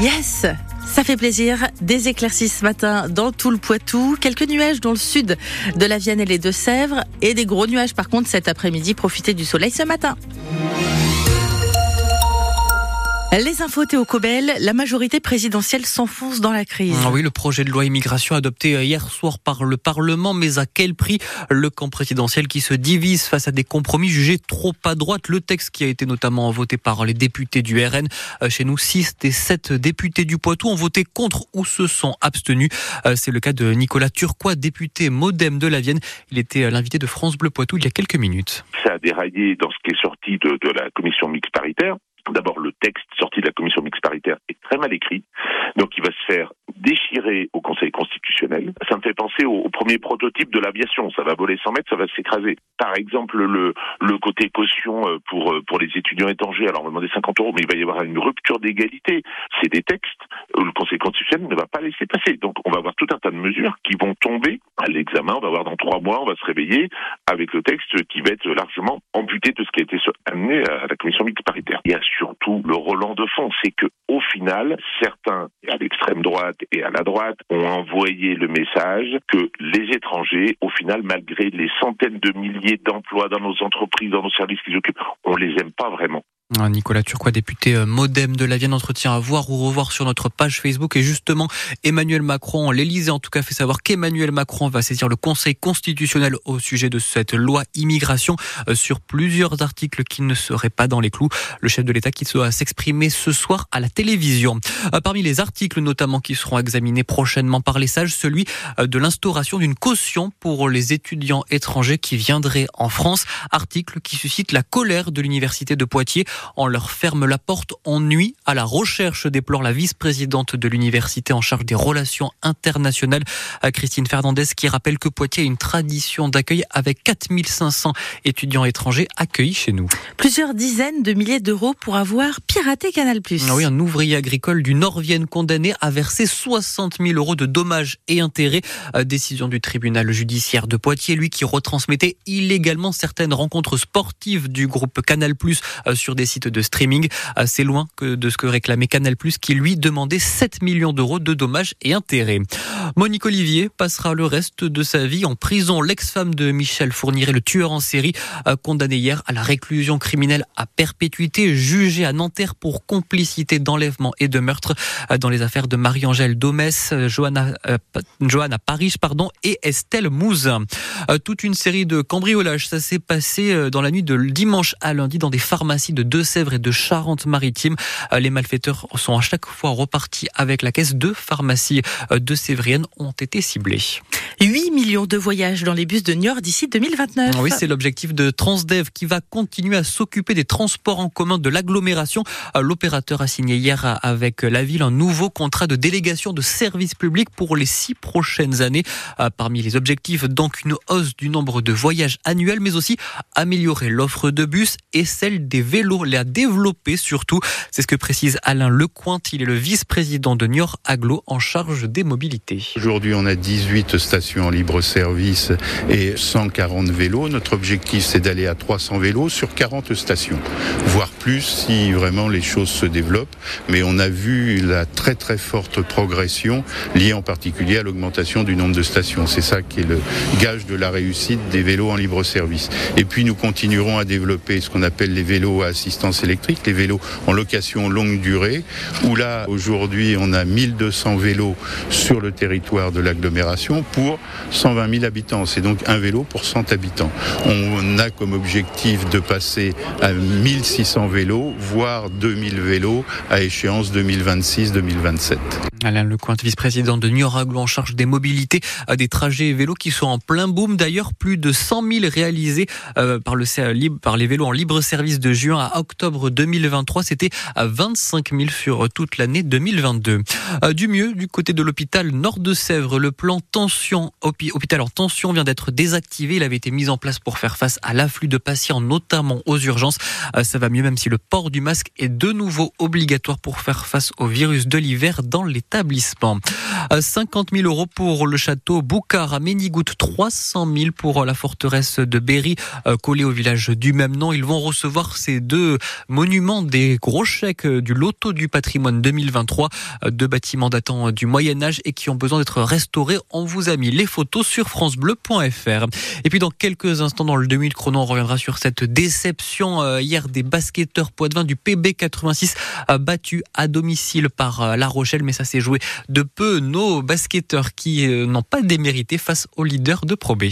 Yes ça fait plaisir. Des éclaircies ce matin dans tout le Poitou. Quelques nuages dans le sud de la Vienne et les Deux-Sèvres. Et des gros nuages par contre cet après-midi. Profitez du soleil ce matin. Les infos Théo Cobel, la majorité présidentielle s'enfonce dans la crise. Ah oui, le projet de loi immigration adopté euh, hier soir par le Parlement, mais à quel prix? Le camp présidentiel qui se divise face à des compromis jugés trop à droite. Le texte qui a été notamment voté par les députés du RN. Euh, chez nous, 6 des 7 députés du Poitou ont voté contre ou se sont abstenus. Euh, c'est le cas de Nicolas Turquois, député modem de la Vienne. Il était l'invité de France Bleu Poitou il y a quelques minutes. Ça a déraillé dans ce qui est sorti de, de la commission mixte paritaire. D'abord, le texte sorti de la commission mixte paritaire est très mal écrit, donc il va se faire déchirer au Conseil constitutionnel. Ça me fait penser au, premier prototype de l'aviation. Ça va voler 100 mètres, ça va s'écraser. Par exemple, le, le côté caution euh, pour, euh, pour les étudiants étrangers, alors on va demander 50 euros, mais il va y avoir une rupture d'égalité. C'est des textes où le Conseil constitutionnel ne va pas laisser passer. Donc on va avoir tout un tas de mesures qui vont tomber à l'examen. On va voir dans trois mois, on va se réveiller avec le texte qui va être largement amputé de ce qui a été à la commission mixte paritaire. Il y a surtout le Roland de fond, c'est que au final, certains à l'extrême droite et à la droite ont envoyé le message que les étrangers, au final, malgré les centaines de milliers d'emplois dans nos entreprises, dans nos services qu'ils occupent, on les aime pas vraiment. Nicolas Turquois, député euh, modem de la Vienne, entretien à voir ou revoir sur notre page Facebook. Et justement, Emmanuel Macron, l'Élysée en tout cas, fait savoir qu'Emmanuel Macron va saisir le Conseil constitutionnel au sujet de cette loi immigration euh, sur plusieurs articles qui ne seraient pas dans les clous. Le chef de l'État qui doit s'exprimer ce soir à la télévision. Euh, parmi les articles notamment qui seront examinés prochainement par les sages, celui de l'instauration d'une caution pour les étudiants étrangers qui viendraient en France. Article qui suscite la colère de l'Université de Poitiers on leur ferme la porte en nuit à la recherche, déplore la vice-présidente de l'université en charge des relations internationales, Christine Fernandez, qui rappelle que Poitiers a une tradition d'accueil avec 4500 étudiants étrangers accueillis chez nous. Plusieurs dizaines de milliers d'euros pour avoir piraté Canal+. Ah oui, un ouvrier agricole du Nord-Vienne condamné à verser 60 000 euros de dommages et intérêts. Euh, décision du tribunal judiciaire de Poitiers, lui qui retransmettait illégalement certaines rencontres sportives du groupe Canal+, euh, sur des sites de streaming, assez loin que de ce que réclamait Canal+, qui lui demandait 7 millions d'euros de dommages et intérêts. Monique Olivier passera le reste de sa vie en prison. L'ex-femme de Michel Fourniret, le tueur en série, condamné hier à la réclusion criminelle à perpétuité, jugé à Nanterre pour complicité d'enlèvement et de meurtre dans les affaires de Marie-Angèle Domès, Johanna, euh, Paris pardon, et Estelle Mouzin. Euh, toute une série de cambriolages, ça s'est passé euh, dans la nuit de dimanche à lundi dans des pharmacies de Deux-Sèvres et de Charente-Maritime. Les malfaiteurs sont à chaque fois repartis avec la caisse. de pharmacies de Sévrienne ont été ciblées. 8 millions de voyages dans les bus de Niort d'ici 2029. Oui, c'est l'objectif de Transdev qui va continuer à s'occuper des transports en commun de l'agglomération. L'opérateur a signé hier avec la ville un nouveau contrat de délégation de services publics pour les six prochaines années. Parmi les objectifs, donc une hausse du nombre de voyages annuels, mais aussi améliorer l'offre de bus et celle des vélos, les développer surtout. C'est ce que précise Alain Lecointe. Il est le vice-président de Niort Aglo en charge des mobilités. Aujourd'hui, on a 18 stations en libre service et 140 vélos. Notre objectif, c'est d'aller à 300 vélos sur 40 stations, voire plus si vraiment les choses se développent. Mais on a vu la très très forte progression liée en particulier à l'augmentation du nombre de stations. C'est ça qui est le gage de la réussite des vélos en libre service. Et puis nous continuerons à développer ce qu'on appelle les vélos à assistance électrique, les vélos en location longue durée, où là aujourd'hui on a 1200 vélos sur le territoire de l'agglomération pour 120 000 habitants. C'est donc un vélo pour 100 habitants. On a comme objectif de passer à 1600 vélos, voire 2000 vélos à échéance 2026-2027. Alain Lecointe, vice-président de Nioraglo en charge des mobilités, à des trajets vélos qui sont en plein boom. D'ailleurs, plus de 100 000 réalisés euh, par, par les vélos en libre service de juin à octobre 2023. C'était à 25 000 sur toute l'année 2022. Euh, du mieux, du côté de l'hôpital Nord de Sèvres, le plan tension, hôpital en tension vient d'être désactivé. Il avait été mis en place pour faire face à l'afflux de patients, notamment aux urgences. Euh, ça va mieux même si le port du masque est de nouveau obligatoire pour faire face au virus de l'hiver dans les établissements. 50 000 euros pour le château Boucard à Ménigout, 300 000 pour la forteresse de Berry, collée au village du même nom. Ils vont recevoir ces deux monuments des gros chèques du loto du patrimoine 2023, deux bâtiments datant du Moyen Âge et qui ont besoin d'être restaurés. On vous a mis les photos sur francebleu.fr. Et puis dans quelques instants dans le 2000 chrono, on reviendra sur cette déception euh, hier des basketteurs poitevins du PB86 euh, battus à domicile par euh, La Rochelle, mais ça joué de peu nos basketteurs qui n'ont pas démérité face aux leaders de Pro B.